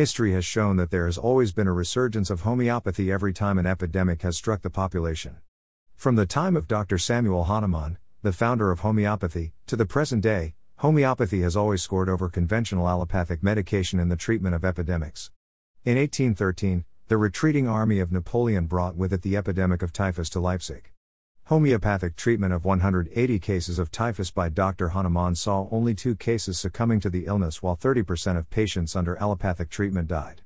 History has shown that there has always been a resurgence of homeopathy every time an epidemic has struck the population. From the time of Dr. Samuel Hahnemann, the founder of homeopathy, to the present day, homeopathy has always scored over conventional allopathic medication in the treatment of epidemics. In 1813, the retreating army of Napoleon brought with it the epidemic of typhus to Leipzig. Homeopathic treatment of 180 cases of typhus by Dr. Hahnemann saw only two cases succumbing to the illness while 30% of patients under allopathic treatment died.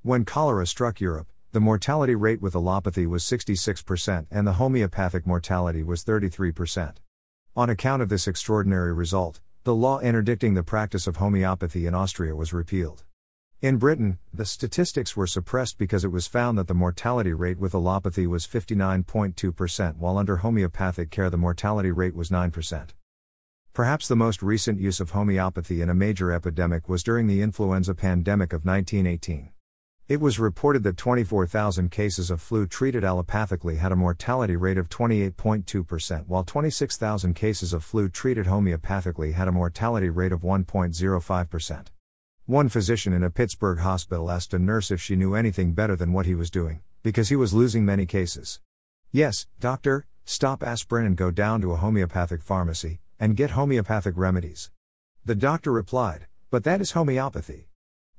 When cholera struck Europe, the mortality rate with allopathy was 66% and the homeopathic mortality was 33%. On account of this extraordinary result, the law interdicting the practice of homeopathy in Austria was repealed. In Britain, the statistics were suppressed because it was found that the mortality rate with allopathy was 59.2%, while under homeopathic care the mortality rate was 9%. Perhaps the most recent use of homeopathy in a major epidemic was during the influenza pandemic of 1918. It was reported that 24,000 cases of flu treated allopathically had a mortality rate of 28.2%, while 26,000 cases of flu treated homeopathically had a mortality rate of 1.05%. One physician in a Pittsburgh hospital asked a nurse if she knew anything better than what he was doing, because he was losing many cases. Yes, doctor, stop aspirin and go down to a homeopathic pharmacy, and get homeopathic remedies. The doctor replied, But that is homeopathy.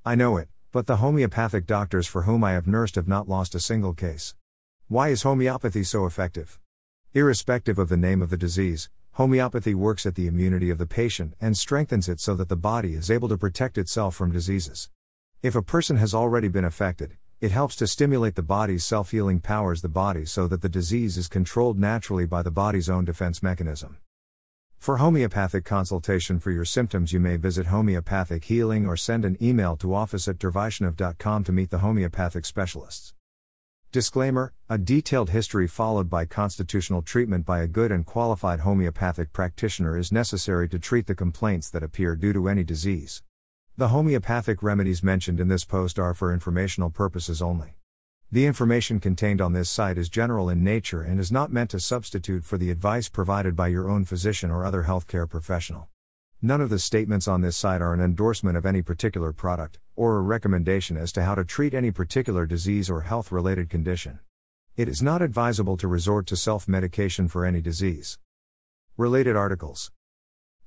I know it, but the homeopathic doctors for whom I have nursed have not lost a single case. Why is homeopathy so effective? Irrespective of the name of the disease, Homeopathy works at the immunity of the patient and strengthens it so that the body is able to protect itself from diseases. If a person has already been affected, it helps to stimulate the body's self healing powers the body so that the disease is controlled naturally by the body's own defense mechanism. For homeopathic consultation for your symptoms, you may visit Homeopathic Healing or send an email to office at to meet the homeopathic specialists. Disclaimer A detailed history followed by constitutional treatment by a good and qualified homeopathic practitioner is necessary to treat the complaints that appear due to any disease. The homeopathic remedies mentioned in this post are for informational purposes only. The information contained on this site is general in nature and is not meant to substitute for the advice provided by your own physician or other healthcare professional. None of the statements on this site are an endorsement of any particular product, or a recommendation as to how to treat any particular disease or health related condition. It is not advisable to resort to self medication for any disease. Related articles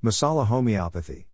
Masala Homeopathy